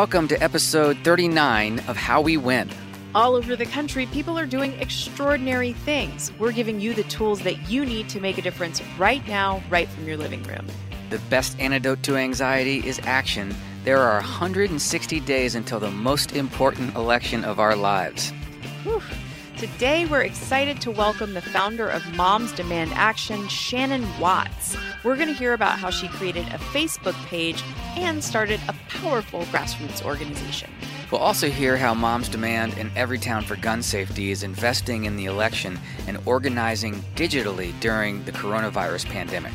Welcome to episode 39 of How We Win. All over the country, people are doing extraordinary things. We're giving you the tools that you need to make a difference right now, right from your living room. The best antidote to anxiety is action. There are 160 days until the most important election of our lives. Whew. Today, we're excited to welcome the founder of Moms Demand Action, Shannon Watts. We're going to hear about how she created a Facebook page and started a powerful grassroots organization. We'll also hear how Moms Demand and Everytown for Gun Safety is investing in the election and organizing digitally during the coronavirus pandemic.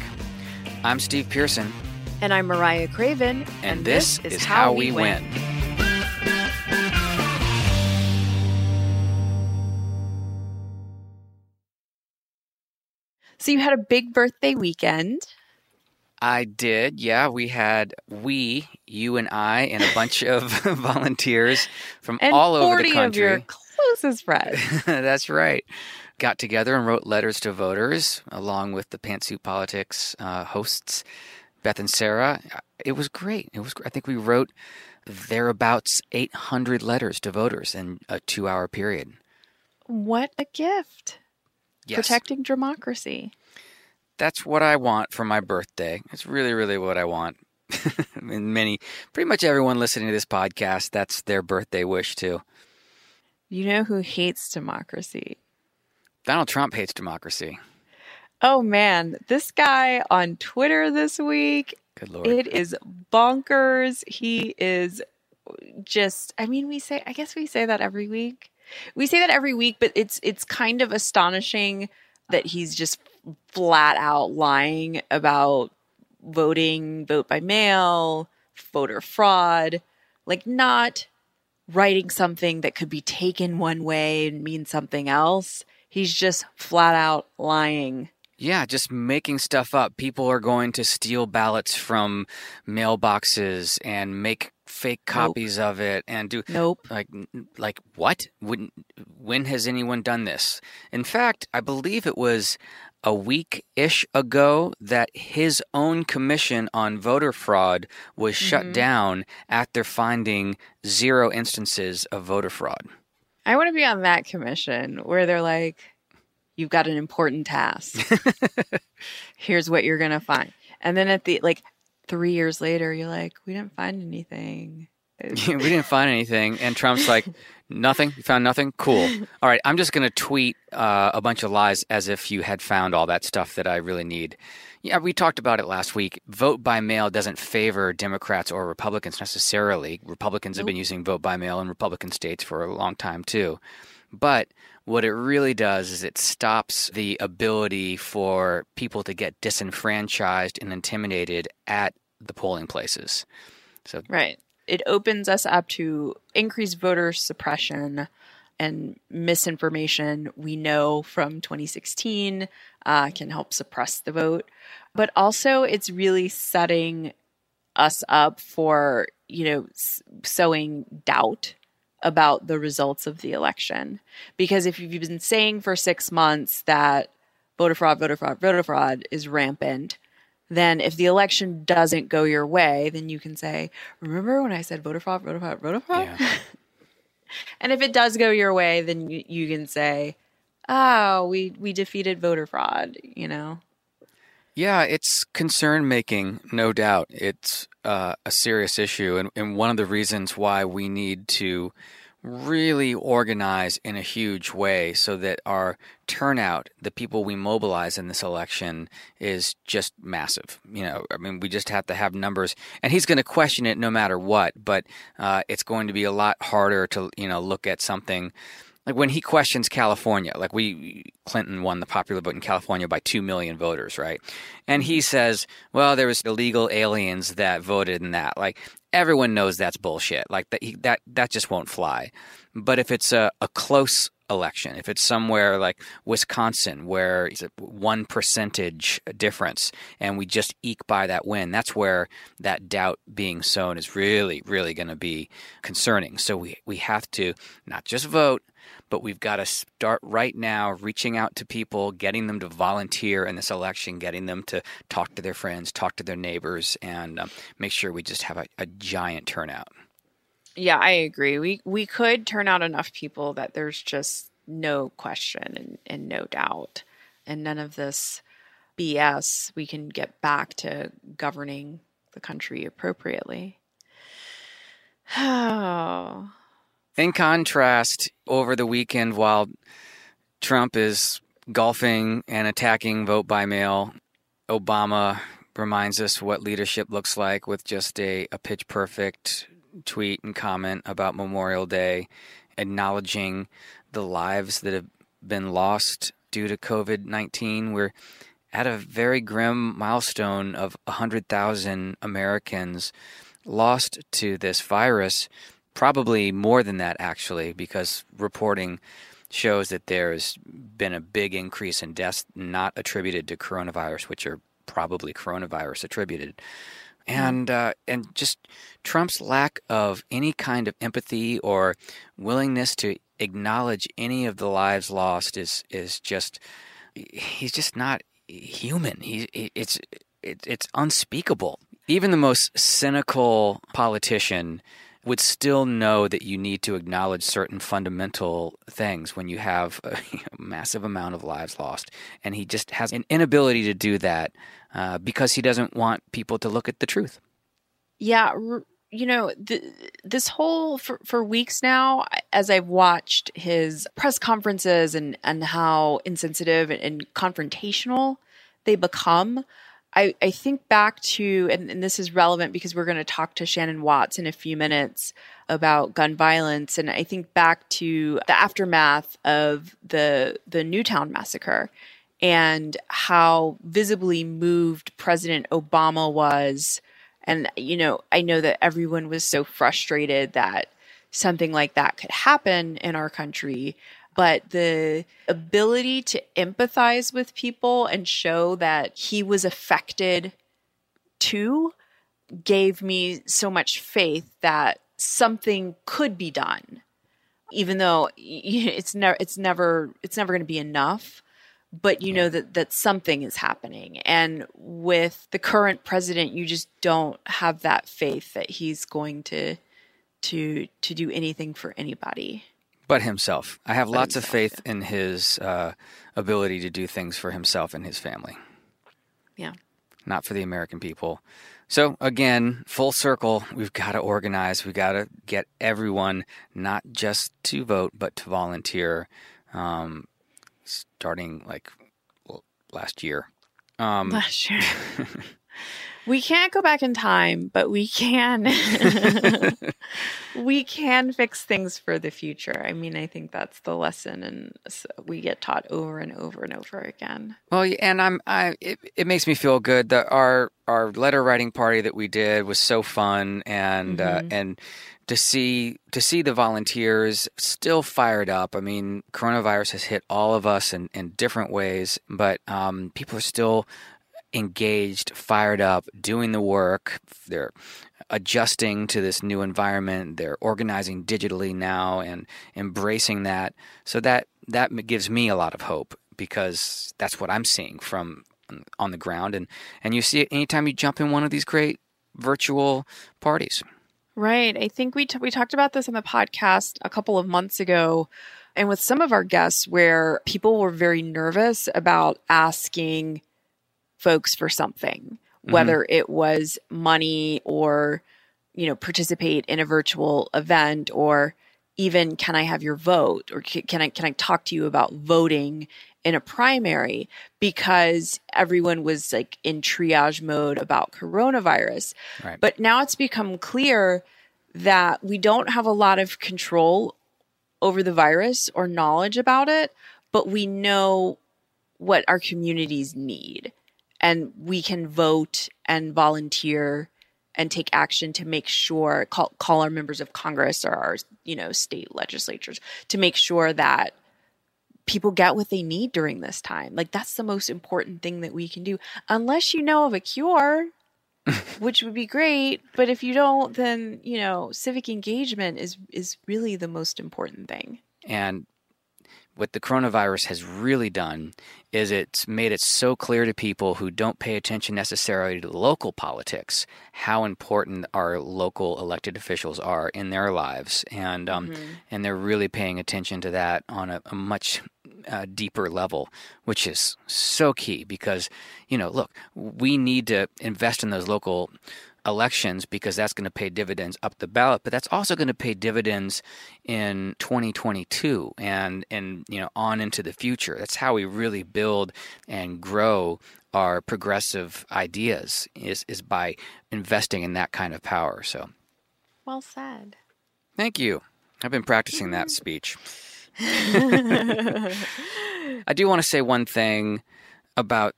I'm Steve Pearson. And I'm Mariah Craven. And, and this, this, is, How, We win. win. So you had a big birthday weekend. I did. Yeah, we had we, you and I, and a bunch of volunteers from and all over the country. of your closest friends. That's right. Got together and wrote letters to voters, along with the Pantsuit Politics uh, hosts, Beth and Sarah. It was great. It was. I think we wrote thereabouts 800 letters to voters in a two-hour period. What a gift! Yes. Protecting democracy. That's what I want for my birthday. It's really, really what I want. and many, pretty much everyone listening to this podcast, that's their birthday wish too. You know who hates democracy? Donald Trump hates democracy. Oh man, this guy on Twitter this week. Good lord. It is bonkers. He is just I mean we say I guess we say that every week. We say that every week, but it's it's kind of astonishing that he's just flat out lying about voting, vote by mail, voter fraud, like not writing something that could be taken one way and mean something else. He's just flat out lying. Yeah, just making stuff up. People are going to steal ballots from mailboxes and make fake copies nope. of it and do nope. like like what? When when has anyone done this? In fact i believe it was a week ish ago that his own commission on voter fraud was mm-hmm. shut down after finding zero instances of voter fraud. I want to be on that commission where they're like you've got an important task. Here's what you're going to find. And then at the like three years later, you're like, we didn't find anything. we didn't find anything. And Trump's like, nothing? You found nothing? Cool. All right, I'm just going to tweet uh, a bunch of lies as if you had found all that stuff that I really need. Yeah, we talked about it last week. Vote by mail doesn't favor Democrats or Republicans necessarily. Republicans nope. have been using vote by mail in Republican states for a long time, too. But what it really does is it stops the ability for people to get disenfranchised and intimidated at the polling places. So Right. It opens us up to increased voter suppression and misinformation we know from 2016 uh, can help suppress the vote. But also, it's really setting us up for, you know, sowing doubt about the results of the election. Because if you've been saying for six months that voter fraud, voter fraud, voter fraud is rampant, then if the election doesn't go your way, then you can say, remember when I said voter fraud, voter fraud, voter fraud? Yeah. and if it does go your way, then you, you can say, oh, we, we defeated voter fraud, you know? Yeah, it's concern making, no doubt. It's uh, a serious issue, and, and one of the reasons why we need to really organize in a huge way so that our turnout, the people we mobilize in this election, is just massive. You know, I mean, we just have to have numbers, and he's going to question it no matter what. But uh, it's going to be a lot harder to you know look at something like when he questions California, like we Clinton won the popular vote in California by 2 million voters, right? And he says, well, there was illegal aliens that voted in that. Like everyone knows that's bullshit. Like that that that just won't fly. But if it's a, a close election, if it's somewhere like Wisconsin where it's a one percentage difference and we just eke by that win, that's where that doubt being sown is really, really going to be concerning. So we, we have to not just vote, but we've got to start right now reaching out to people, getting them to volunteer in this election, getting them to talk to their friends, talk to their neighbors, and um, make sure we just have a, a giant turnout. Yeah, I agree. We we could turn out enough people that there's just no question and, and no doubt. And none of this BS, we can get back to governing the country appropriately. Oh. In contrast, over the weekend, while Trump is golfing and attacking vote by mail, Obama reminds us what leadership looks like with just a, a pitch perfect tweet and comment about Memorial Day, acknowledging the lives that have been lost due to COVID 19. We're at a very grim milestone of 100,000 Americans lost to this virus. Probably more than that, actually, because reporting shows that there's been a big increase in deaths not attributed to coronavirus, which are probably coronavirus attributed. And uh, and just Trump's lack of any kind of empathy or willingness to acknowledge any of the lives lost is is just he's just not human. He it's it's unspeakable. Even the most cynical politician would still know that you need to acknowledge certain fundamental things when you have a, massive amount of lives lost. And he just has an inability to do that uh, because he doesn't want people to look at the truth. Yeah. You know, the, this whole, for, for weeks now, as I've watched his press conferences and, and how insensitive and, and confrontational they become, I, I think back to, and, and this is relevant because we're going to talk to Shannon Watts in a few minutes about gun violence, and I think back to the aftermath of the the Newtown massacre and how visibly moved President Obama was. And you know, I know that everyone was so frustrated that something like that could happen in our country but the ability to empathize with people and show that he was affected too gave me so much faith that something could be done even though it's never it's never it's never going to be enough but you know that that something is happening and with the current president you just don't have that faith that he's going to to to do anything for anybody but himself. I have but lots himself, of faith yeah. in his uh, ability to do things for himself and his family. Yeah. Not for the American people. So, again, full circle, we've got to organize. We've got to get everyone not just to vote, but to volunteer, um, starting like last year. Um, last year. we can't go back in time, but we can we can fix things for the future. I mean, I think that's the lesson, and we get taught over and over and over again. Well, and I'm I it, it makes me feel good that our our letter writing party that we did was so fun, and mm-hmm. uh, and to see to see the volunteers still fired up. I mean, coronavirus has hit all of us in, in different ways, but um, people are still engaged, fired up, doing the work. They're adjusting to this new environment. They're organizing digitally now and embracing that. So that that gives me a lot of hope because that's what I'm seeing from mm, on the ground and and you see it anytime you jump in one of these great virtual parties. Right. I think we t- we talked about this on the podcast a couple of months ago and with some of our guests where people were very nervous about asking folks for something, mm-hmm. whether it was money or, you know, participate in a virtual event or even can I have your vote or can I can I talk to you about voting in a primary because everyone was like in triage mode about coronavirus. Right. But now it's become clear that we don't have a lot of control over the virus or knowledge about it, but we know what our communities need and we can vote and volunteer and take action to make sure call, call our members of congress or our you know state legislatures to make sure that people get what they need during this time. Like that's the most important thing that we can do. Unless you know of a cure which would be great but if you don't then you know civic engagement is is really the most important thing. And what the coronavirus has really done is it's made it so clear to people who don't pay attention necessarily to local politics how important our local elected officials are in their lives, and um, mm-hmm. and they're really paying attention to that on a, a much uh, deeper level, which is so key because you know, look, we need to invest in those local elections because that's going to pay dividends up the ballot, but that's also going to pay dividends in 2022 and and you know on into the future. That's how we really build and grow our progressive ideas is is by investing in that kind of power. So well said. Thank you. I've been practicing that speech. I do want to say one thing about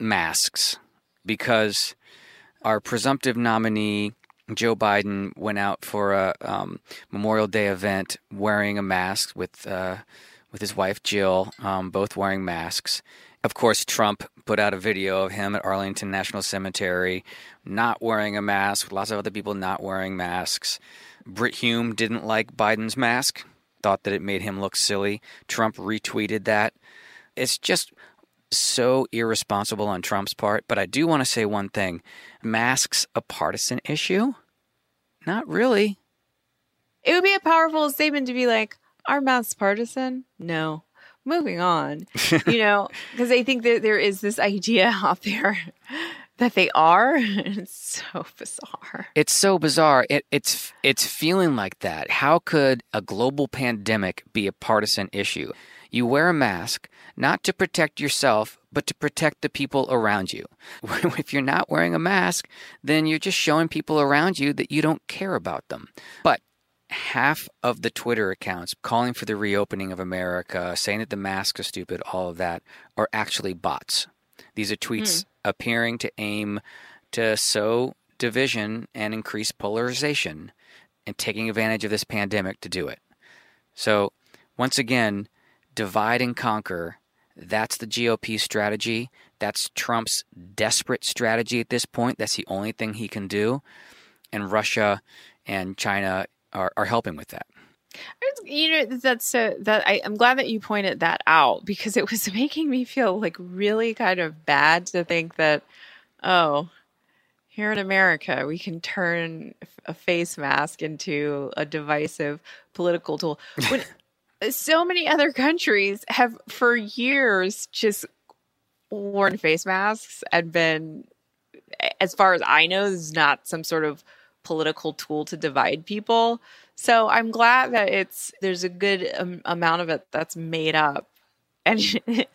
masks because our presumptive nominee, Joe Biden, went out for a um, Memorial Day event wearing a mask with uh, with his wife Jill, um, both wearing masks. Of course, Trump put out a video of him at Arlington National Cemetery not wearing a mask, lots of other people not wearing masks. Brit Hume didn't like Biden's mask, thought that it made him look silly. Trump retweeted that. It's just so irresponsible on Trump's part. But I do want to say one thing masks a partisan issue? Not really. It would be a powerful statement to be like, are masks partisan? No. Moving on. you know, because I think that there is this idea out there that they are. It's so bizarre. It's so bizarre. It, it's it's feeling like that. How could a global pandemic be a partisan issue? You wear a mask not to protect yourself, but to protect the people around you. if you're not wearing a mask, then you're just showing people around you that you don't care about them. But half of the Twitter accounts calling for the reopening of America, saying that the masks are stupid, all of that, are actually bots. These are tweets mm. appearing to aim to sow division and increase polarization and taking advantage of this pandemic to do it. So, once again, divide and conquer. That's the GOP strategy. That's Trump's desperate strategy at this point. That's the only thing he can do. And Russia and China are, are helping with that. You know, that's so that I, I'm glad that you pointed that out because it was making me feel like really kind of bad to think that, oh, here in America, we can turn a face mask into a divisive political tool. When so many other countries have for years just worn face masks and been as far as i know is not some sort of political tool to divide people. So i'm glad that it's there's a good um, amount of it that's made up. And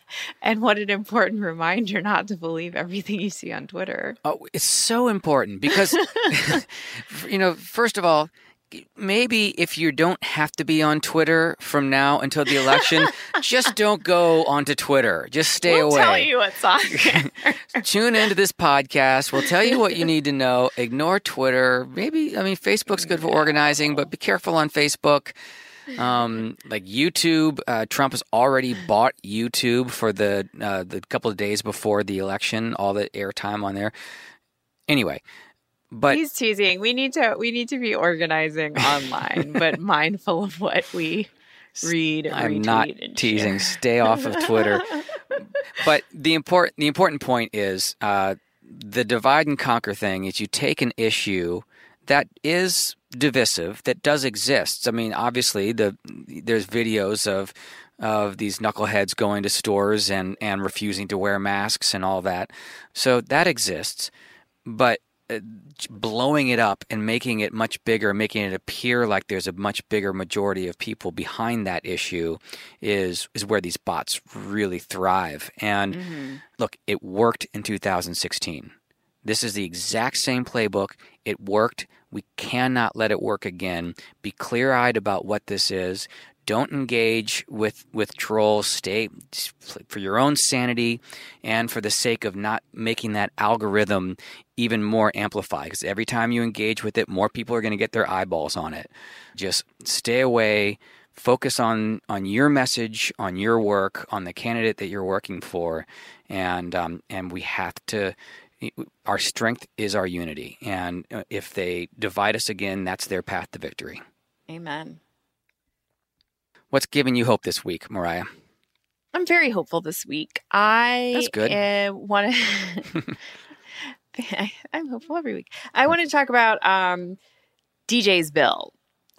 and what an important reminder not to believe everything you see on twitter. Oh it's so important because you know first of all maybe if you don't have to be on Twitter from now until the election, just don't go onto Twitter. Just stay away. we'll away. Tell you what's on. Tune into this podcast. We'll tell you what you need to know. Ignore Twitter. Maybe I mean Facebook's good for organizing, but be careful on Facebook. Um, like YouTube, uh, Trump has already bought YouTube for the uh, the couple of days before the election. All the airtime on there. Anyway, but he's teasing. We need to we need to be organizing online, but mindful of what we read. I'm not teasing. Stay off of Twitter. but the important the important point is uh, the divide and conquer thing. Is you take an issue that is divisive that does exist. I mean, obviously the there's videos of of these knuckleheads going to stores and and refusing to wear masks and all that. So that exists. But blowing it up and making it much bigger, making it appear like there's a much bigger majority of people behind that issue is is where these bots really thrive. And mm-hmm. look, it worked in 2016. This is the exact same playbook. It worked. We cannot let it work again. Be clear eyed about what this is. Don't engage with, with trolls. Stay for your own sanity and for the sake of not making that algorithm even more amplified. Because every time you engage with it, more people are going to get their eyeballs on it. Just stay away. Focus on, on your message, on your work, on the candidate that you're working for, and um, and we have to our strength is our unity. And uh, if they divide us again, that's their path to victory. Amen. What's giving you hope this week, Mariah? I'm very hopeful this week. I That's good. Uh, want to. I'm hopeful every week. I want to talk about um, DJ's bill.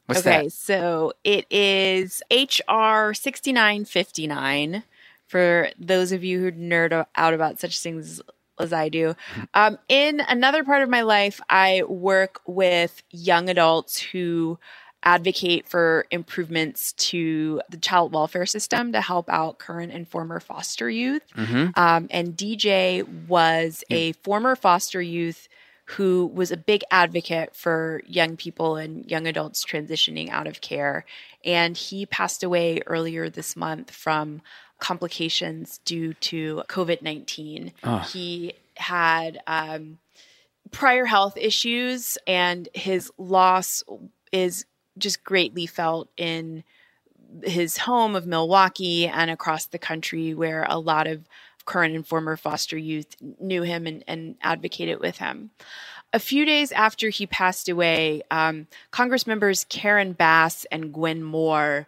What's okay, that? so it is HR 6959 for those of you who nerd out about such things as I do. Mm-hmm. Um, in another part of my life, I work with young adults who advocate for improvements to the child welfare system to help out current and former foster youth. hmm Um, and DJ was a former foster youth who was a big advocate for young people and young adults transitioning out of care. And he passed away earlier this month from complications due to COVID 19. Oh. He had um, prior health issues, and his loss is just greatly felt in his home of Milwaukee and across the country, where a lot of current and former foster youth knew him and, and advocated with him. A few days after he passed away, um, Congress members Karen Bass and Gwen Moore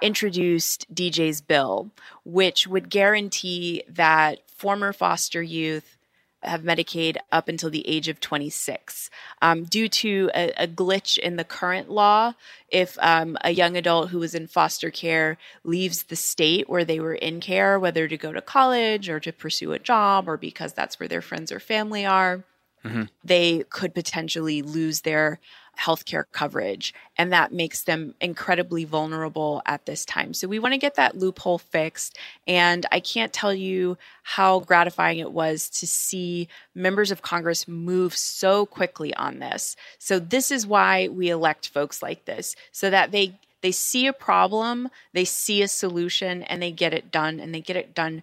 introduced DJ's bill, which would guarantee that former foster youth have Medicaid up until the age of 26. Um, due to a, a glitch in the current law, if um, a young adult who was in foster care leaves the state where they were in care, whether to go to college or to pursue a job or because that's where their friends or family are, they could potentially lose their healthcare coverage. And that makes them incredibly vulnerable at this time. So we want to get that loophole fixed. And I can't tell you how gratifying it was to see members of Congress move so quickly on this. So this is why we elect folks like this, so that they they see a problem, they see a solution, and they get it done, and they get it done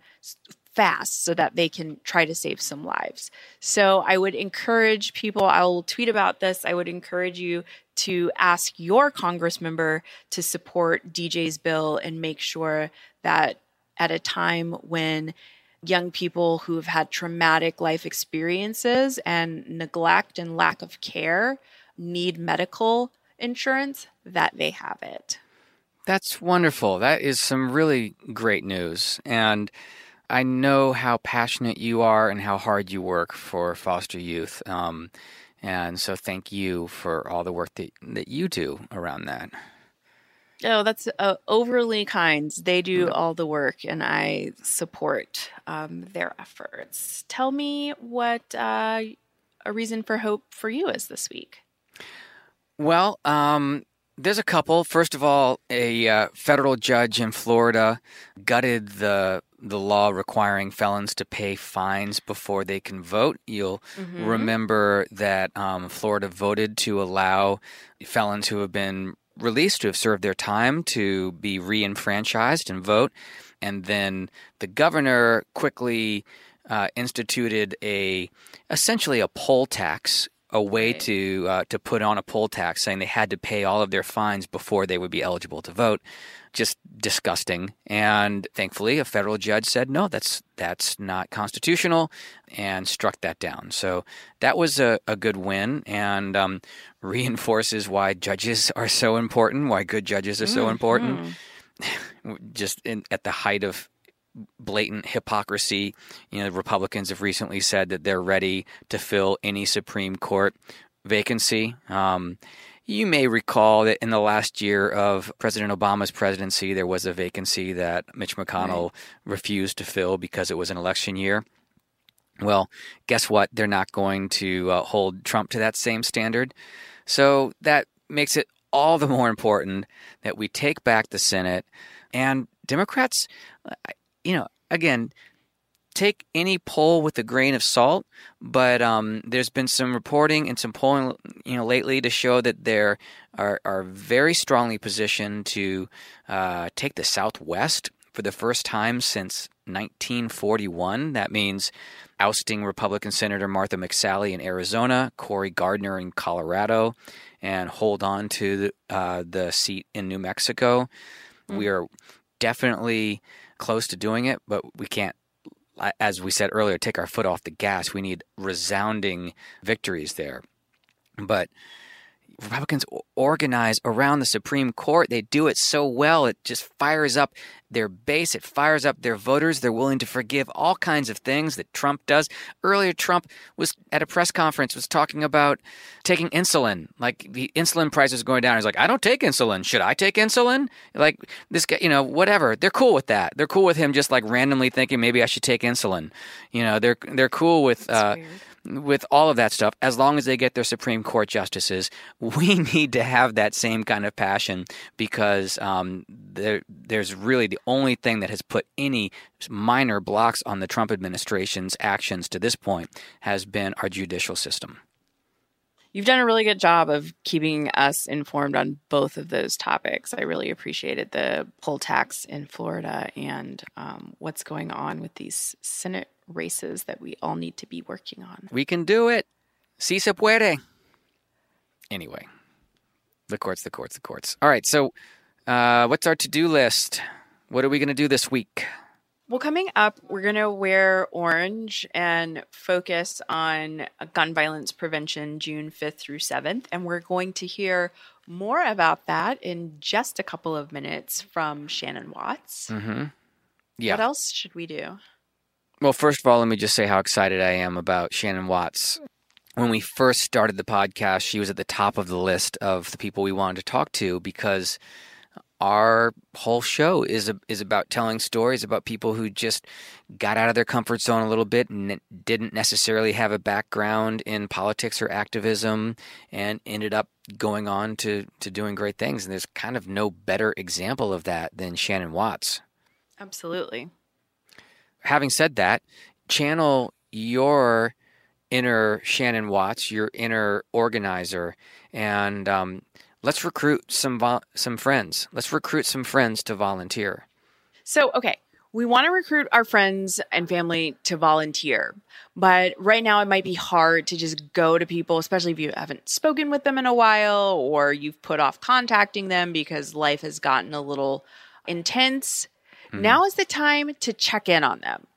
fast so that they can try to save some lives. So I would encourage people, I will tweet about this. I would encourage you to ask your Congress member to support DJ's bill and make sure that at a time when young people who have had traumatic life experiences and neglect and lack of care need medical insurance, that they have it. That's wonderful. That is some really great news. And I know how passionate you are and how hard you work for foster youth. Um, and so thank you for all the work that, that you do around that. Oh, that's uh, overly kind. They do all the work, and I support um, their efforts. Tell me what uh, a reason for hope for you is this week. Well, um, there's a couple. First of all, a uh, federal judge in Florida gutted the the law requiring felons to pay fines before they can vote. You'll remember that um, Florida voted to allow felons who have been released to have served their time to be re-enfranchised and vote, and then the governor quickly uh, instituted a essentially a poll tax a way Right. to uh, to put on a poll tax, saying they had to pay all of their fines before they would be eligible to vote. Just disgusting. And thankfully, a federal judge said no, that's that's not constitutional, and struck that down. So that was a, a good win, and um, reinforces why judges are so important, why good judges are so important. Just in, at the height of blatant hypocrisy. You know, Republicans have recently said that they're ready to fill any Supreme Court vacancy. Um, you may recall that in the last year of President Obama's presidency, there was a vacancy that Mitch McConnell refused to fill because it was an election year. Well, guess what? They're not going to uh, hold Trump to that same standard. So that makes it all the more important that we take back the Senate. And Democrats, you know, again, take any poll with a grain of salt, but um, there's been some reporting and some polling, you know, lately to show that they're are, are very strongly positioned to uh, take the Southwest for the first time since 1941. That means ousting Republican Senator Martha McSally in Arizona, Cory Gardner in Colorado, and hold on to the, uh, the seat in New Mexico. We are definitely close to doing it, but we can't as we said earlier, take our foot off the gas. We need resounding victories there. But Republicans organize around the Supreme Court. They do it so well. It just fires up their base. It fires up their voters. They're willing to forgive all kinds of things that Trump does. Earlier, Trump was at a press conference was talking about taking insulin. Like the insulin price is going down. He's like, I don't take insulin. Should I take insulin? Like this guy, you know, whatever. They're cool with that. They're cool with him just like randomly thinking maybe I should take insulin. You know, they're they're cool with. Uh, with all of that stuff, as long as they get their Supreme Court justices, we need to have that same kind of passion because um, there, there's really the only thing that has put any minor blocks on the Trump administration's actions to this point has been our judicial system. You've done a really good job of keeping us informed on both of those topics. I really appreciated the poll tax in Florida and um, what's going on with these Senate races that we all need to be working on. We can do it. Si se puede. Anyway, the courts, the courts, the courts. All right, so uh, what's our to do list? What are we going to do this week? Well, coming up, we're going to wear orange and focus on gun violence prevention June 5th through 7th. And we're going to hear more about that in just a couple of minutes from Shannon Watts. Mm-hmm. Yeah. What else should we do? Well, first of all, let me just say how excited I am about Shannon Watts. When we first started the podcast, she was at the top of the list of the people we wanted to talk to because our whole show is a, is about telling stories about people who just got out of their comfort zone a little bit and didn't necessarily have a background in politics or activism and ended up going on to, to doing great things. And there's kind of no better example of that than Shannon Watts. Absolutely. Having said that, channel your inner Shannon Watts, your inner organizer, and um, let's recruit some vo- some friends. Let's recruit some friends to volunteer. So, okay, we want to recruit our friends and family to volunteer. But right now, it might be hard to just go to people, especially if you haven't spoken with them in a while or you've put off contacting them because life has gotten a little intense. Mm-hmm. Now is the time to check in on them.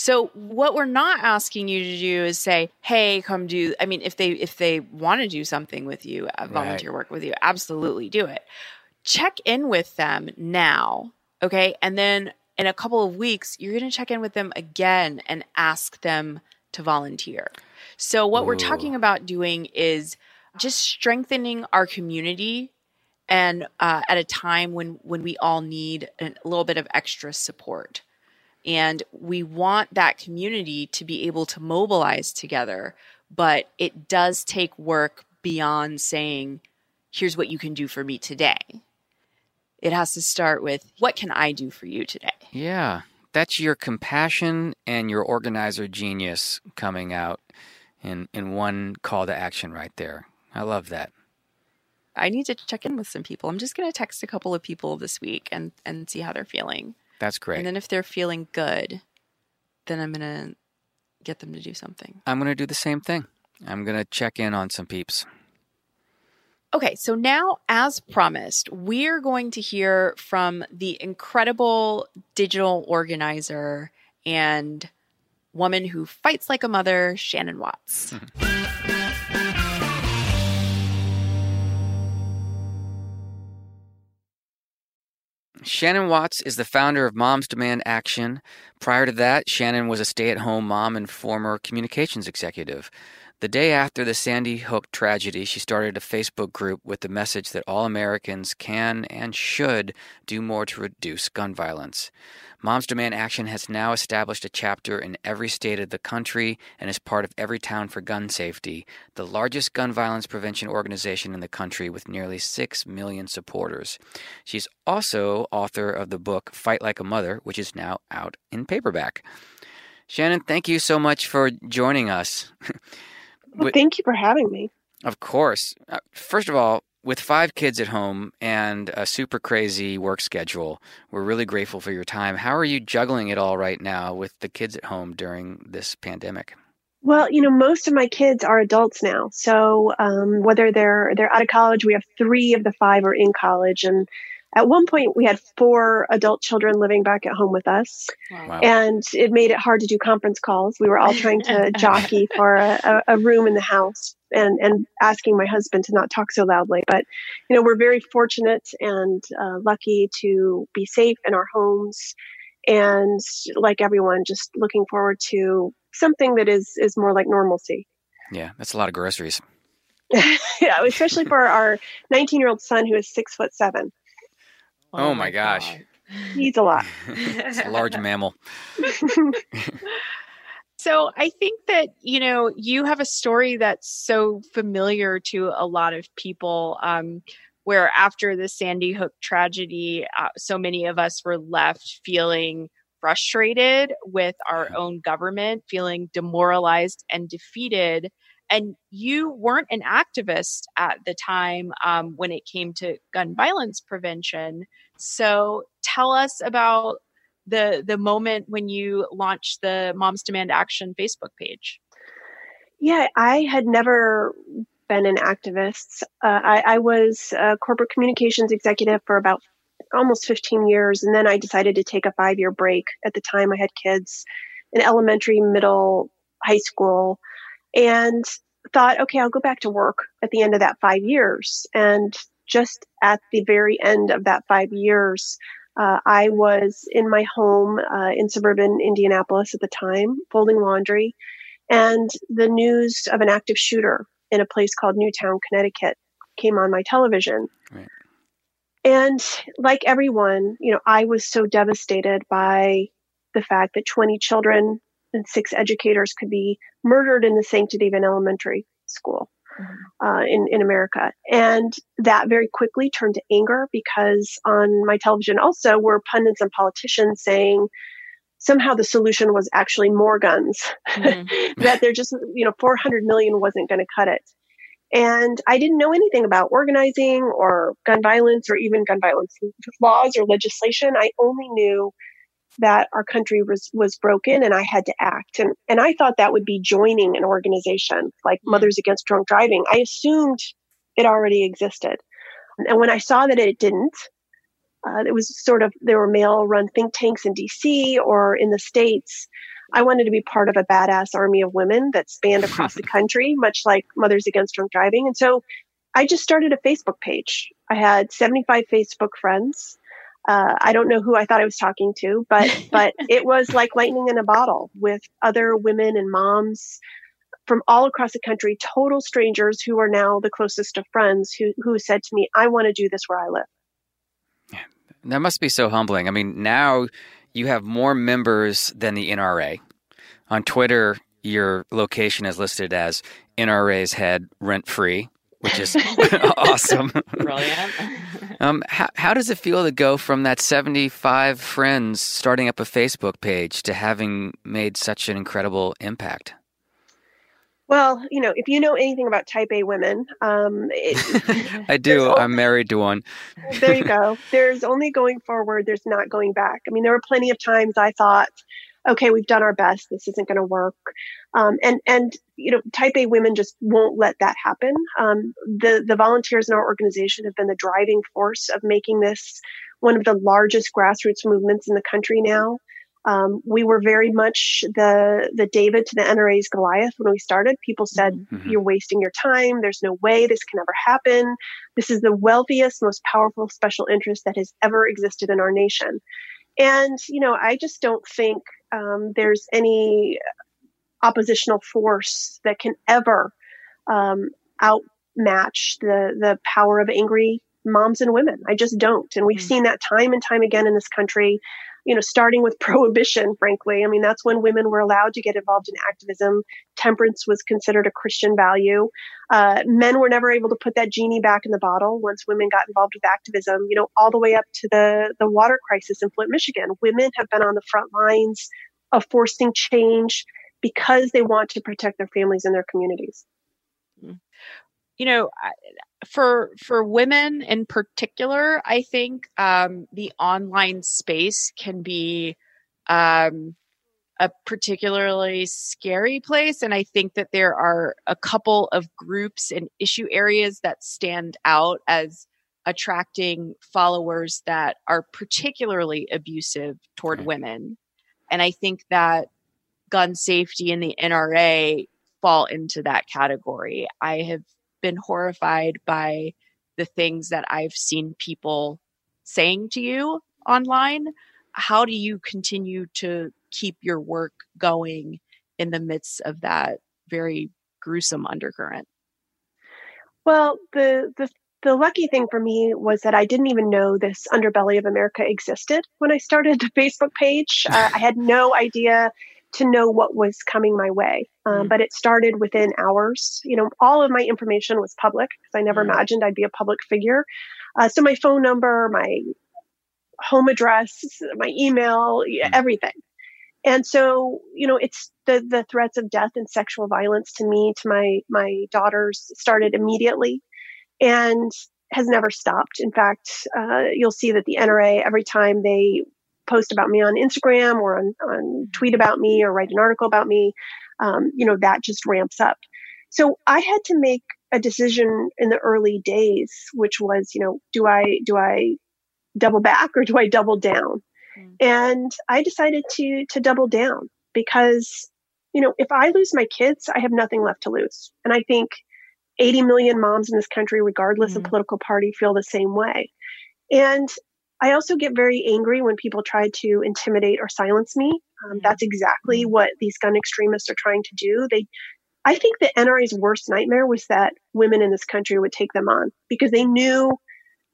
So what we're not asking you to do is say, "Hey, come do." I mean, if they if they want to do something with you, uh, volunteer right. work with you, absolutely do it. Check in with them now, okay? And then in a couple of weeks, you're going to check in with them again and ask them to volunteer. So what Ooh. we're talking about doing is just strengthening our community and uh, at a time when when we all need a little bit of extra support and we want that community to be able to mobilize together. But it does take work beyond saying, here's what you can do for me today. It has to start with, what can I do for you today? Yeah. That's your compassion and your organizer genius coming out in, in one call to action right there. I love that. I need to check in with some people. I'm just going to text a couple of people this week and, and see how they're feeling. That's great. And then if they're feeling good, then I'm going to get them to do something. I'm going to do the same thing. I'm going to check in on some peeps. Okay, so now, as promised, we're going to hear from the incredible digital organizer and woman who fights like a mother, Shannon Watts. Mm-hmm. Shannon Watts is the founder of Moms Demand Action. Prior to that, Shannon was a stay at home mom and former communications executive. The day after the Sandy Hook tragedy, she started a Facebook group with the message that all Americans can and should do more to reduce gun violence. Moms Demand Action has now established a chapter in every state of the country and is part of Everytown for Gun Safety, the largest gun violence prevention organization in the country with nearly 6 million supporters. She's also author of the book Fight Like a Mother, which is now out in paperback. Shannon, thank you so much for joining us. Well, thank you for having me. Of course. Uh, first of all, with five kids at home and a super crazy work schedule, we're really grateful for your time. How are you juggling it all right now with the kids at home during this pandemic? Well, you know, most of my kids are adults now. So um, whether they're they're out of college, we have three of the five are in college, and at one point we had four adult children living back at home with us, wow. and it made it hard to do conference calls. We were all trying to jockey for a, a room in the house. and and asking my husband to not talk so loudly. But you know, we're very fortunate and uh, lucky to be safe in our homes, and like everyone, just looking forward to something that is is more like normalcy. Yeah, that's a lot of groceries. yeah, especially for our 19 year old son who is six foot seven. Oh, oh my gosh. God. He's a lot. it's a large mammal. so I think that, you know, you have a story that's so familiar to a lot of people. Um, where after the Sandy Hook tragedy, uh, so many of us were left feeling frustrated with our own government, feeling demoralized and defeated. And you weren't an activist at the time um, when it came to gun violence prevention. So tell us about the the moment when you launched the Moms Demand Action Facebook page. Yeah, I had never been an activist. Uh, I, I, was a corporate communications executive for about almost 15 years, and then I decided to take a five year break. At the time, I had kids in elementary, middle, high school, and thought, okay, I'll go back to work at the end of that five years. And just at the very end of that five years, uh, I was in my home uh, in suburban Indianapolis at the time, folding laundry, and the news of an active shooter in a place called Newtown, Connecticut came on my television. Right. And like everyone, you know, I was so devastated by the fact that 20 children and six educators could be murdered in the sanctity of an elementary school mm-hmm. uh, in, in America. And that very quickly turned to anger because on my television also were pundits and politicians saying, somehow the solution was actually more guns mm-hmm. that they're just you know 400 million wasn't going to cut it and i didn't know anything about organizing or gun violence or even gun violence laws or legislation i only knew that our country was was broken and I had to act. And and I thought that would be joining an organization like mm-hmm. Mothers Against Drunk Driving. I assumed it already existed. And when I saw that it didn't, uh, it was sort of there were male run think tanks in DC or in the States. I wanted to be part of a badass army of women that spanned across the country, much like Mothers Against Drunk Driving. And so I just started a Facebook page. I had 75 Facebook friends. Uh, I don't know who I thought I was talking to, but but it was like lightning in a bottle with other women and moms from all across the country, total strangers who are now the closest of friends who who said to me, "I want to do this where I live." That must be so humbling. I mean, now you have more members than the NRA. On Twitter, your location is listed as NRA's head rent free which is awesome. Brilliant. um, how, how does it feel to go from that 75 friends starting up a Facebook page to having made such an incredible impact? Well, you know, if you know anything about type A women, um, it, I do. I'm married to one. there you go. There's only going forward. There's not going back. I mean, there were plenty of times I thought, okay, we've done our best. This isn't going to work. Um, and, and, you know, type A women just won't let that happen. Um, the, the volunteers in our organization have been the driving force of making this one of the largest grassroots movements in the country now. Um, we were very much the the David to the NRA's Goliath when we started. People said, mm-hmm. "You're wasting your time. There's no way this can ever happen. This is the wealthiest, most powerful special interest that has ever existed in our nation." And you know, I just don't think um, there's any oppositional force that can ever um, outmatch the the power of angry moms and women. I just don't, and we've mm-hmm. seen that time and time again in this country. You know, starting with prohibition, frankly. I mean, that's when women were allowed to get involved in activism. Temperance was considered a Christian value. Uh, men were never able to put that genie back in the bottle once women got involved with activism, you know, all the way up to the, the water crisis in Flint, Michigan. Women have been on the front lines of forcing change because they want to protect their families and their communities. You know, for for women in particular, I think um, the online space can be um, a particularly scary place. And I think that there are a couple of groups and issue areas that stand out as attracting followers that are particularly abusive toward women. And I think that gun safety and the NRA fall into that category. I have been horrified by the things that I've seen people saying to you online. How do you continue to keep your work going in the midst of that very gruesome undercurrent? Well, the the the lucky thing for me was that I didn't even know this underbelly of America existed when I started the Facebook page. Uh, I had no idea to know what was coming my way. Um, mm. But it started within hours. You know, all of my information was public because I never mm. imagined I'd be a public figure. Uh, so my phone number, my home address, my email, mm. everything. And so, you know, it's the the threats of death and sexual violence to me, to my my daughters, started immediately, and has never stopped. In fact, uh, you'll see that the NRA every time they post about me on Instagram or on, on tweet about me or write an article about me, um, you know, that just ramps up. So I had to make a decision in the early days, which was, you know, do I, do I double back or do I double down? Mm. And I decided to, to double down because, you know, if I lose my kids, I have nothing left to lose. And I think 80 million moms in this country, regardless mm. of political party, feel the same way. And I also get very angry when people try to intimidate or silence me. Um, mm-hmm. that's exactly mm-hmm. what these gun extremists are trying to do. They, I think the NRA's worst nightmare was that women in this country would take them on because they knew,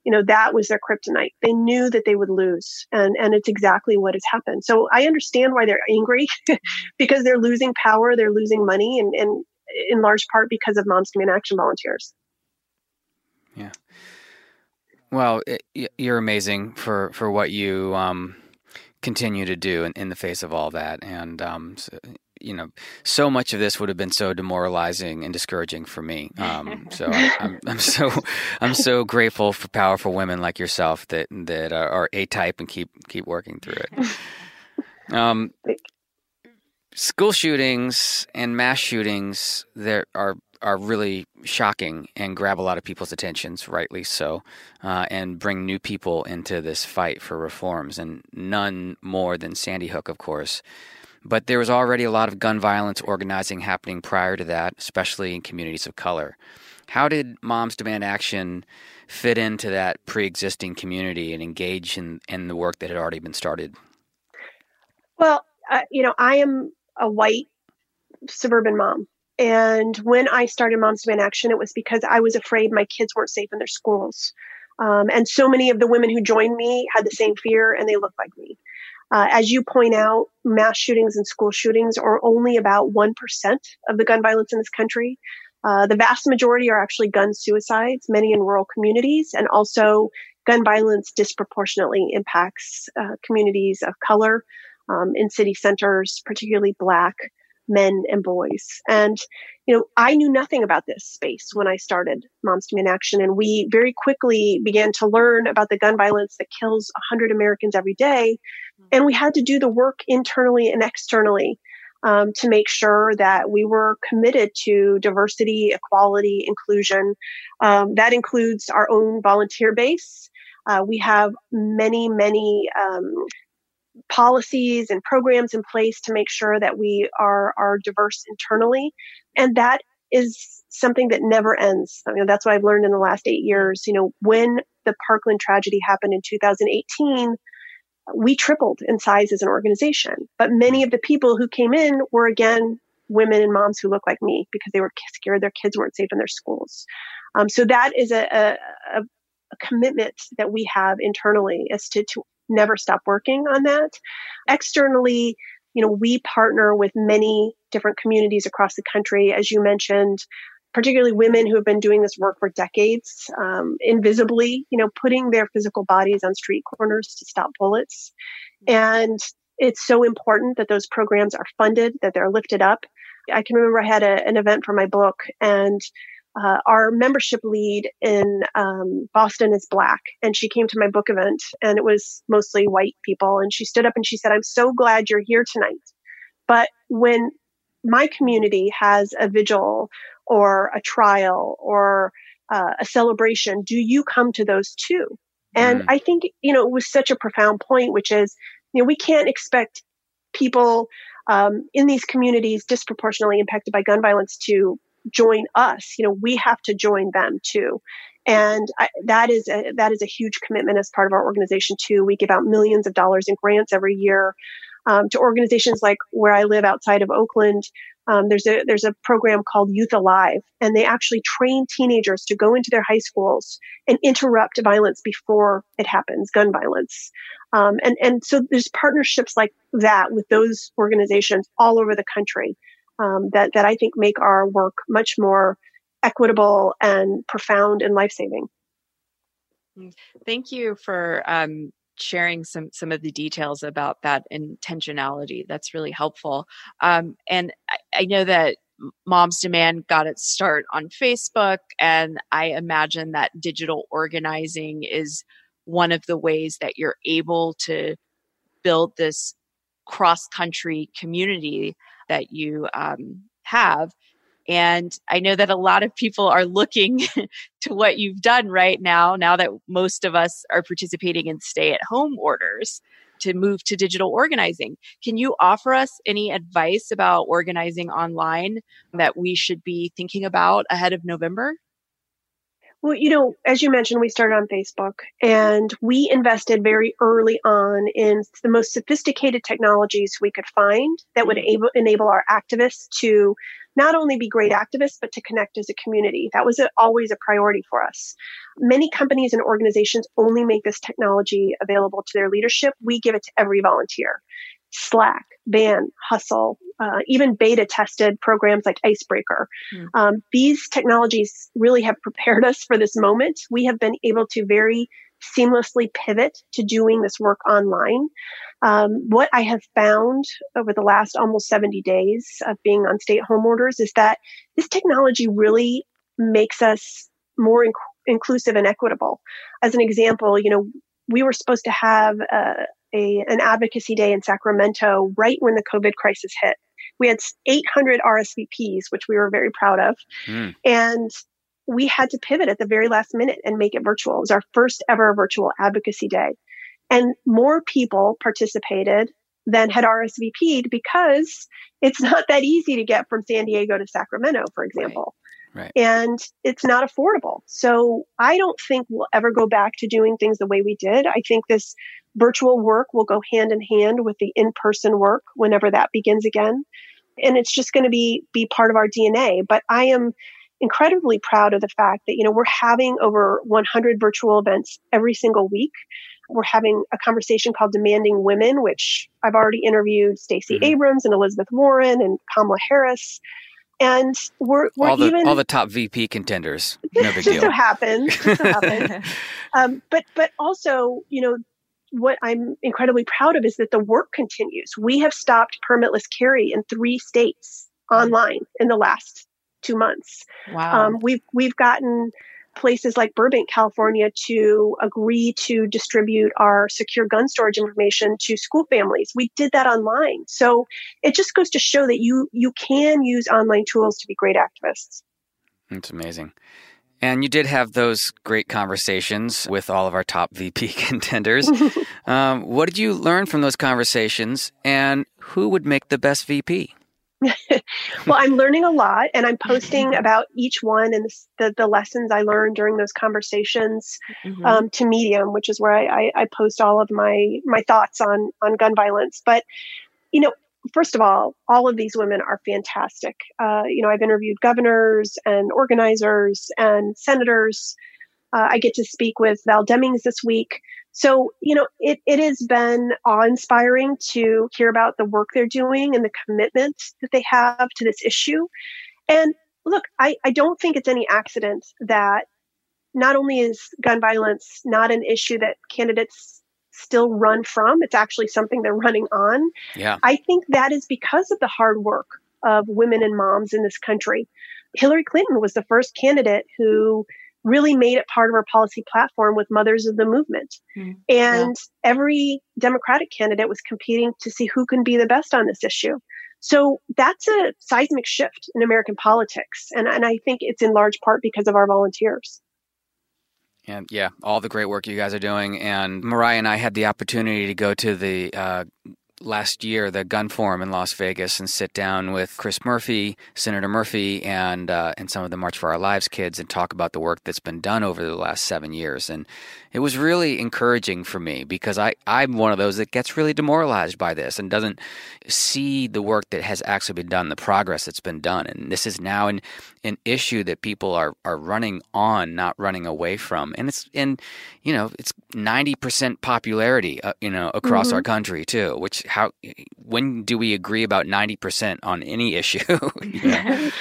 you know, that was their kryptonite. They knew that they would lose, and and it's exactly what has happened. So I understand why they're angry because they're losing power, they're losing money, and and in large part because of Moms Demand Action volunteers. Yeah. Well, it, you're amazing for for what you um, continue to do in, in, the face of all that, and um, so, you know, so much of this would have been so demoralizing and discouraging for me. Um, so I, I'm, I'm so I'm so grateful for powerful women like yourself that that are, are A type and keep keep working through it. Um, school shootings and mass shootings there are are really shocking and grab a lot of people's attentions, rightly so, uh, and bring new people into this fight for reforms, and none more than Sandy Hook, of course. But there was already a lot of gun violence organizing happening prior to that, especially in communities of color. How did Moms Demand Action fit into that pre existing community and engage in, in the work that had already been started? Well, uh, you know, I am a white suburban mom. And when I started Moms Demand Action, it was because I was afraid my kids weren't safe in their schools. Um, and so many of the women who joined me had the same fear and they looked like me. Uh, as you point out, mass shootings and school shootings are only about 1% of the gun violence in this country. Uh, the vast majority are actually gun suicides, many in rural communities, and also gun violence disproportionately impacts uh, communities of color um, in city centers, particularly Black, men and boys. And, you know, I knew nothing about this space when I started Moms Demand Action. And we very quickly began to learn about the gun violence that kills 100 Americans every day. And we had to do the work internally and externally um, to make sure that we were committed to diversity, equality, inclusion. Um, that includes our own volunteer base. Uh, we have many, many um, policies and programs in place to make sure that we are are diverse internally. And that is something that never ends. I mean, that's what i've learned in the last eight years. You know when the parkland tragedy happened in 2018 we tripled in size as an organization. But many of the people who came in were again women and moms who look like me because they were scared their kids weren't safe in their schools. Um, so that is a, a, a commitment that we have internally is to, to never stop working on that. Externally, you know, we partner with many different communities across the country, as you mentioned, particularly women who have been doing this work for decades, um, invisibly, you know, putting their physical bodies on street corners to stop bullets. And it's so important that those programs are funded, that they're lifted up. I can remember I had a, an event for my book and uh, our membership lead in um, Boston is black, and she came to my book event, and it was mostly white people. And she stood up and she said, "I'm so glad you're here tonight." But when my community has a vigil or a trial or uh, a celebration, do you come to those too? And mm. I think you know it was such a profound point, which is you know we can't expect people um, in these communities disproportionately impacted by gun violence to join us. You know, we have to join them too. And I, that is a, that is a huge commitment as part of our organization too. We give out millions of dollars in grants every year um, to organizations like where I live outside of Oakland. Um, there's a there's a program called Youth Alive, and they actually train teenagers to go into their high schools and interrupt violence before it happens, gun violence. Um, and and so there's partnerships like that with those organizations all over the country um, that that I think make our work much more equitable and profound and life saving. Thank you for um, sharing some some of the details about that intentionality. That's really helpful. Um, and I, I know that Moms Demand got its start on Facebook, and I imagine that digital organizing is one of the ways that you're able to build this cross country community that you um, have. And I know that a lot of people are looking to what you've done right now, now that most of us are participating in stay at home orders to move to digital organizing. Can you offer us any advice about organizing online that we should be thinking about ahead of November? Well, you know, as you mentioned, we started on Facebook and we invested very early on in the most sophisticated technologies we could find that would mm-hmm. able, enable our activists to not only be great activists, but to connect as a community. That was a, always a priority for us. Many companies and organizations only make this technology available to their leadership. We give it to every volunteer. Slack, Van, Hustle, uh, even beta tested programs like Icebreaker. Mm. Um, these technologies really have prepared us for this moment. We have been able to very seamlessly pivot to doing this work online. Um, what I have found over the last almost 70 days of being on stay at home orders is that this technology really makes us more inc- inclusive and equitable. As an example, you know, we were supposed to have uh, a, an advocacy day in Sacramento right when the COVID crisis hit. We had 800 RSVPs, which we were very proud of. Mm. And we had to pivot at the very last minute and make it virtual. It was our first ever virtual advocacy day. And more people participated than had RSVP'd because it's not that easy to get from San Diego to Sacramento, for example. Right. And it's not affordable. So I don't think we'll ever go back to doing things the way we did. I think this virtual work will go hand in hand with the in-person work whenever that begins again. And it's just going to be be part of our DNA. But I am incredibly proud of the fact that you know we're having over 100 virtual events every single week. We're having a conversation called Demanding Women, which I've already interviewed Stacey mm-hmm. Abrams and Elizabeth Warren and Kamala Harris and we're, we're all the, even all the top VP contenders. No big just deal. so happens. Just so happens. um, but but also, you know, what I'm incredibly proud of is that the work continues. We have stopped permitless carry in three states online in the last two months. Wow. Um, we've we've gotten places like Burbank, California to agree to distribute our secure gun storage information to school families. We did that online. So it just goes to show that you you can use online tools to be great activists. It's amazing. And you did have those great conversations with all of our top VP contenders. um, what did you learn from those conversations, and who would make the best VP? well, I'm learning a lot and I'm posting about each one and the, the lessons I learned during those conversations mm-hmm. um, to Medium, which is where I, I, I, post all of my, my thoughts on, on gun violence. But, you know, first of all, all of these women are fantastic. Uh, you know, I've interviewed governors and organizers and senators. Uh, I get to speak with Val Demings this week. So, you know, it, it has been awe inspiring to hear about the work they're doing and the commitment that they have to this issue. And look, I, I don't think it's any accident that not only is gun violence not an issue that candidates still run from, it's actually something they're running on. Yeah. I think that is because of the hard work of women and moms in this country. Hillary Clinton was the first candidate who really made it part of her policy platform with Mothers of the Movement. Mm, and yeah. every Democratic candidate was competing to see who can be the best on this issue. So that's a seismic shift in American politics. And, and I think it's in large part because of our volunteers. And yeah, all the great work you guys are doing. And Mariah and I had the opportunity to go to the uh, last year the gun forum in Las Vegas and sit down with Chris Murphy, Senator Murphy, and uh, and some of the March for Our Lives kids and talk about the work that's been done over the last seven years. And it was really encouraging for me because I, I'm one of those that gets really demoralized by this and doesn't see the work that has actually been done, the progress that's been done. And this is now an, an issue that people are, are running on, not running away from. And it's, and, you know, it's 90% popularity, uh, you know, across mm-hmm. our country too, which how, when do we agree about 90% on any issue?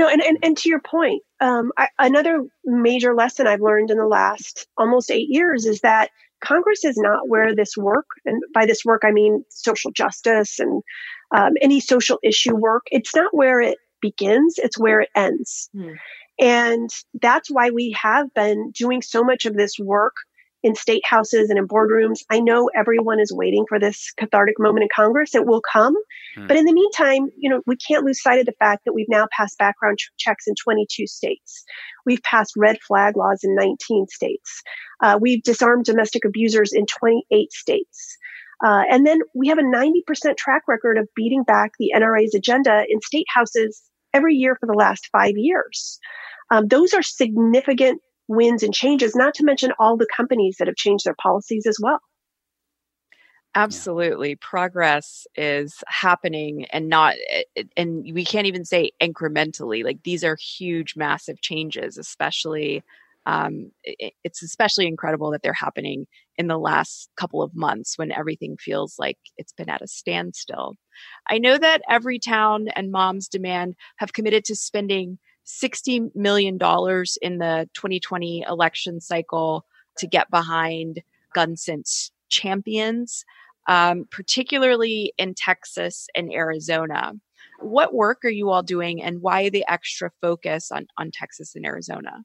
No, and, and, and to your point, um, I, another major lesson I've learned in the last almost eight years is that Congress is not where this work, and by this work I mean social justice and um, any social issue work. It's not where it begins; it's where it ends. Hmm. And that's why we have been doing so much of this work in state houses and in boardrooms. I know everyone is waiting for this cathartic moment in Congress. It will come. Hmm. But in the meantime, you know, we can't lose sight of the fact that we've now passed background ch- checks in 22 states. We've passed red flag laws in 19 states. Uh, we've disarmed domestic abusers in 28 states. Uh, and then we have a 90% track record of beating back the NRA's agenda in state houses every year for the last five years. Um, those are significant wins and changes, not to mention all the companies that have changed their policies as well. Absolutely. Progress is happening and not, and we can't even say incrementally. Like these are huge, massive changes, especially. Um, it's especially incredible that they're happening in the last couple of months when everything feels like it's been at a standstill. I know that Everytown and Moms Demand have committed to spending $60 million in the 2020 election cycle to get behind gun sense champions, um, particularly in Texas and Arizona. What work are you all doing and why the extra focus on, on Texas and Arizona?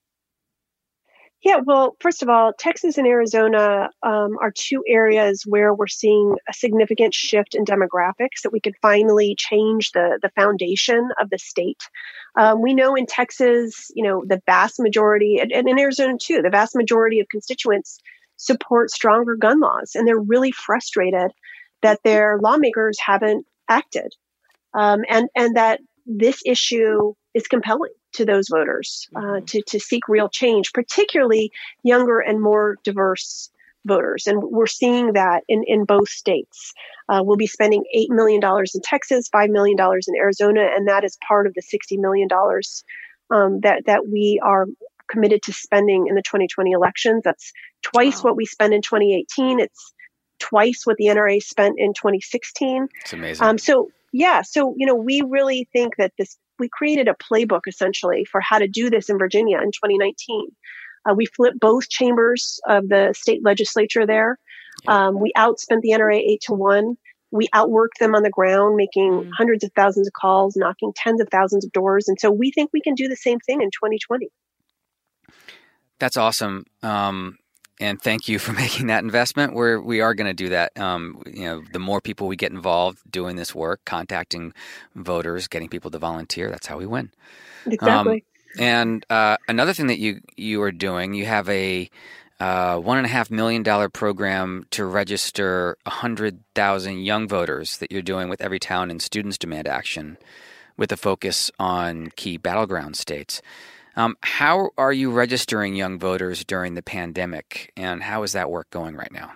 Yeah, well, first of all, Texas and Arizona um, are two areas where we're seeing a significant shift in demographics that we could finally change the, the foundation of the state. Um, we know in Texas, you know, the vast majority, and, and in Arizona too, the vast majority of constituents support stronger gun laws, and they're really frustrated that their lawmakers haven't acted, um, and and that this issue is compelling to those voters uh, mm-hmm. to, to seek real change, particularly younger and more diverse voters. And we're seeing that in, in both states. Uh, we'll be spending $8 million in Texas, $5 million in Arizona, and that is part of the $60 million um, that, that we are committed to spending in the 2020 elections. That's twice wow. what we spent in 2018. It's twice what the NRA spent in 2016. It's amazing. Um, so, yeah, so, you know, we really think that this we created a playbook essentially for how to do this in Virginia in 2019. Uh, we flipped both chambers of the state legislature there. Um, we outspent the NRA eight to one. We outworked them on the ground, making mm. hundreds of thousands of calls, knocking tens of thousands of doors. And so we think we can do the same thing in 2020. That's awesome. Um, and thank you for making that investment. We're we are going to do that. Um, you know, the more people we get involved doing this work, contacting voters, getting people to volunteer, that's how we win. Exactly. Um, and uh, another thing that you you are doing, you have a uh, one and a half million dollar program to register a hundred thousand young voters that you're doing with Everytown and Students Demand Action, with a focus on key battleground states. Um, how are you registering young voters during the pandemic, and how is that work going right now?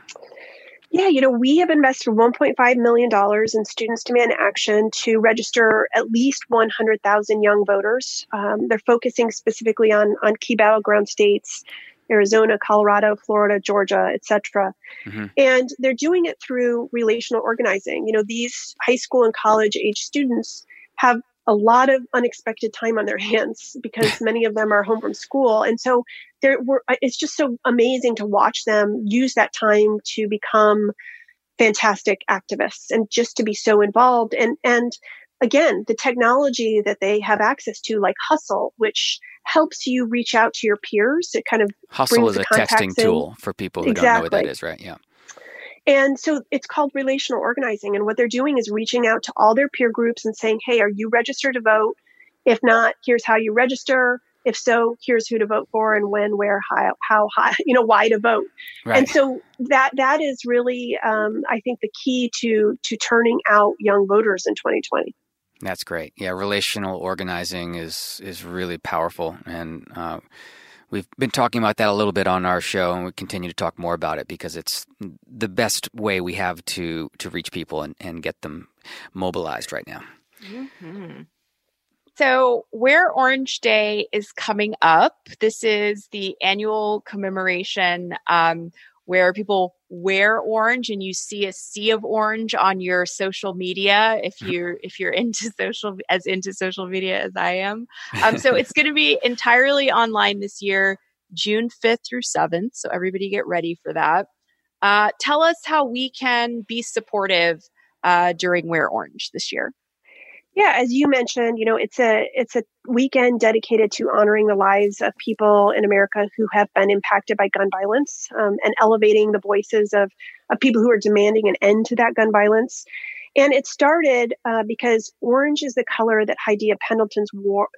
Yeah, you know, we have invested $1.5 million in Students Demand Action to register at least 100,000 young voters. Um, they're focusing specifically on, on key battleground states, Arizona, Colorado, Florida, Georgia, etc. Mm-hmm. And they're doing it through relational organizing. You know, these high school and college age students have a lot of unexpected time on their hands because many of them are home from school. And so there were, it's just so amazing to watch them use that time to become fantastic activists and just to be so involved. And, and again, the technology that they have access to, like Hustle, which helps you reach out to your peers. It kind of Hustle is a texting in. tool for people who exactly. don't know what that is, right? Yeah. And so it's called relational organizing. And what they're doing is reaching out to all their peer groups and saying, hey, are you registered to vote? If not, here's how you register. If so, here's who to vote for and when, where, how, how high, you know, why to vote. Right. And so that that is really, um, I think, the key to to turning out young voters in 2020. That's great. Yeah, relational organizing is is really powerful, and uh, we've been talking about that a little bit on our show, and we continue to talk more about it because it's the best way we have to to reach people and, and get them mobilized right now. Mm-hmm. So, Wear Orange Day is coming up. This is the annual commemoration um, where people wear orange and you see a sea of orange on your social media if you're if you're into social as into social media as I am. Um, so it's going to be entirely online this year, June 5th through 7th. So everybody get ready for that. Uh, tell us how we can be supportive uh, during Wear Orange this year. Yeah, as you mentioned, you know, it's a it's a weekend dedicated to honoring the lives of people in America who have been impacted by gun violence um, and elevating the voices of of people who are demanding an end to that gun violence. And it started uh, because orange is the color that Hadiya Pendleton's wore.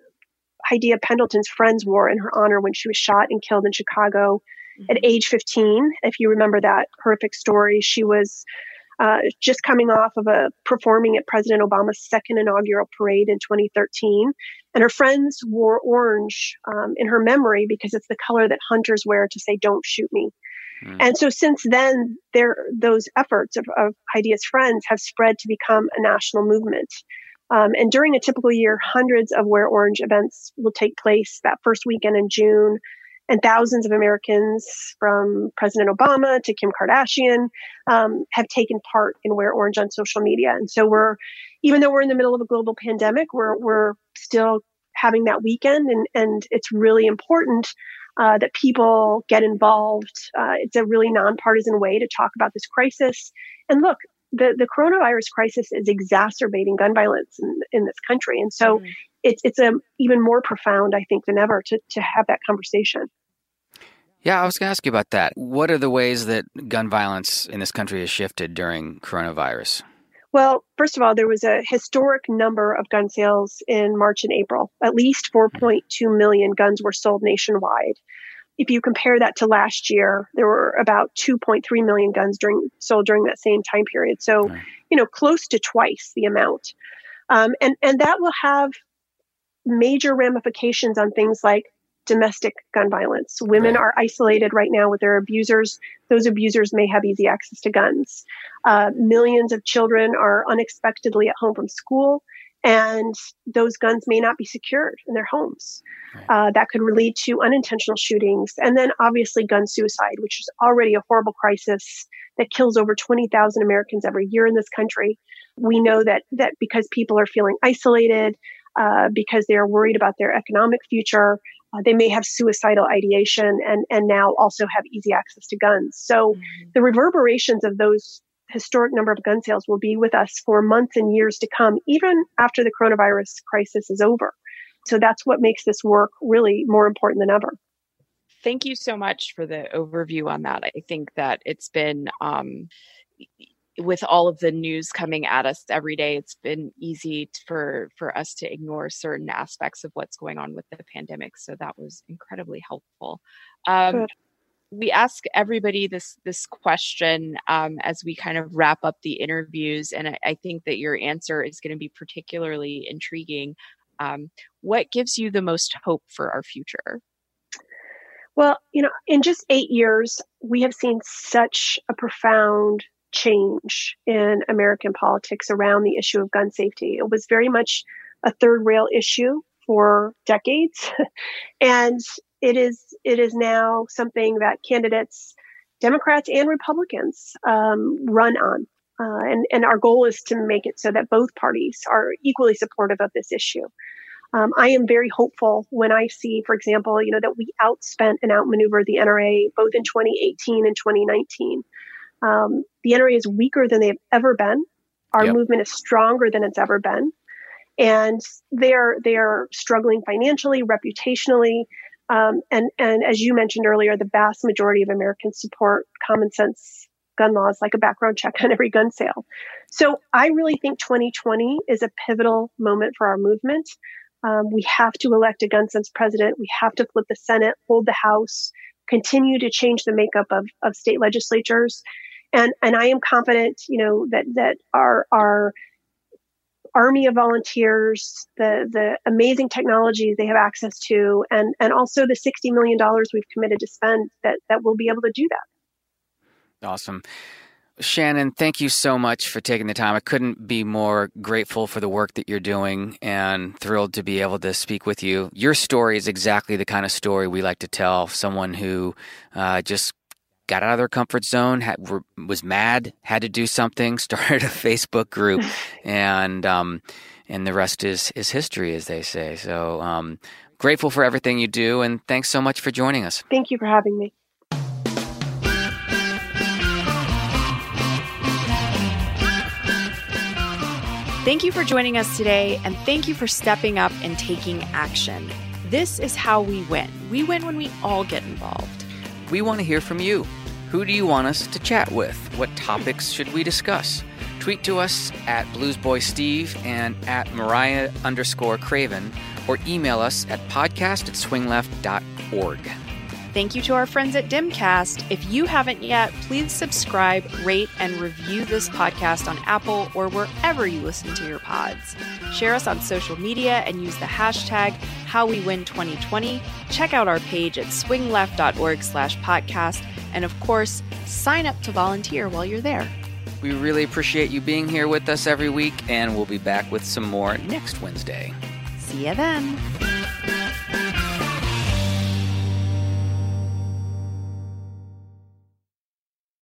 Hadiya Pendleton's friends wore in her honor when she was shot and killed in Chicago mm-hmm. at age 15. If you remember that horrific story, she was uh, just coming off of a performing at President Obama's second inaugural parade in 2013. And her friends wore orange um, in her memory because it's the color that hunters wear to say, don't shoot me. Mm. And so since then, there, those efforts of, of friends have spread to become a national movement. Um, and during a typical year, hundreds of Wear Orange events will take place that first weekend in June and thousands of Americans, from President Obama to Kim Kardashian, um, have taken part in Wear Orange on social media. And so we're, even though we're in the middle of a global pandemic, we're we're still having that weekend, and and it's really important uh, that people get involved. Uh, it's a really nonpartisan way to talk about this crisis. And look, the, the coronavirus crisis is exacerbating gun violence in, in this country. And so mm-hmm. it's, it's a, even more profound, I think, than ever to, to have that conversation. Yeah, I was going to ask you about that. What are the ways that gun violence in this country has shifted during coronavirus? Well, first of all, there was a historic number of gun sales in March and April. At least 4.2 million guns were sold nationwide. If you compare that to last year, there were about 2.3 million guns during, sold during that same time period. So, right. you know, close to twice the amount. Um, and, and that will have major ramifications on things like domestic gun violence. Women right. are isolated right now with their abusers. Those abusers may have easy access to guns. Uh, millions of children are unexpectedly at home from school, and those guns may not be secured in their homes. Right. Uh, that could lead to unintentional shootings. And then obviously gun suicide, which is already a horrible crisis that kills over 20,000 Americans every year in this country. We know that, that because people are feeling isolated, uh, because they are worried about their economic future, uh, they may have suicidal ideation and, and now also have easy access to guns. So mm-hmm. the reverberations of those historic number of gun sales will be with us for months and years to come, even after the coronavirus crisis is over. So that's what makes this work really more important than ever. Thank you so much for the overview on that. I think that it's been um, with all of the news coming at us every day, it's been easy for for us to ignore certain aspects of what's going on with the pandemic. So that was incredibly helpful. Um, we ask everybody this this question um, as we kind of wrap up the interviews, and I, I think that your answer is going to be particularly intriguing. Um, what gives you the most hope for our future? Well, you know, in just eight years, we have seen such a profound change in American politics around the issue of gun safety. It was very much a third rail issue for decades. and it is it is now something that candidates, Democrats and Republicans, um, run on. Uh, and, and our goal is to make it so that both parties are equally supportive of this issue. Um, I am very hopeful when I see, for example, you know, that we outspent and outmaneuvered the NRA both in 2018 and 2019. Um, the NRA is weaker than they've ever been. Our yep. movement is stronger than it's ever been, and they are they are struggling financially, reputationally, um, and and as you mentioned earlier, the vast majority of Americans support common sense gun laws like a background check on every gun sale. So I really think 2020 is a pivotal moment for our movement. Um, we have to elect a gun sense president. We have to flip the Senate, hold the House, continue to change the makeup of, of state legislatures. And, and I am confident, you know, that, that our, our army of volunteers, the, the amazing technologies they have access to, and, and also the $60 million we've committed to spend that, that we'll be able to do that. Awesome. Shannon, thank you so much for taking the time. I couldn't be more grateful for the work that you're doing and thrilled to be able to speak with you. Your story is exactly the kind of story we like to tell someone who uh, just got out of their comfort zone, had, was mad, had to do something, started a Facebook group, and um, and the rest is is history, as they say. So um, grateful for everything you do, and thanks so much for joining us. Thank you for having me. Thank you for joining us today, and thank you for stepping up and taking action. This is how we win. We win when we all get involved. We want to hear from you. Who do you want us to chat with? What topics should we discuss? Tweet to us at bluesboysteve and at mariah underscore craven, or email us at podcast at swingleft.org. Thank you to our friends at Dimcast. If you haven't yet, please subscribe, rate, and review this podcast on Apple or wherever you listen to your pods. Share us on social media and use the hashtag HowWeWin2020. Check out our page at swingleft.org slash podcast. And of course, sign up to volunteer while you're there. We really appreciate you being here with us every week, and we'll be back with some more next Wednesday. See you then.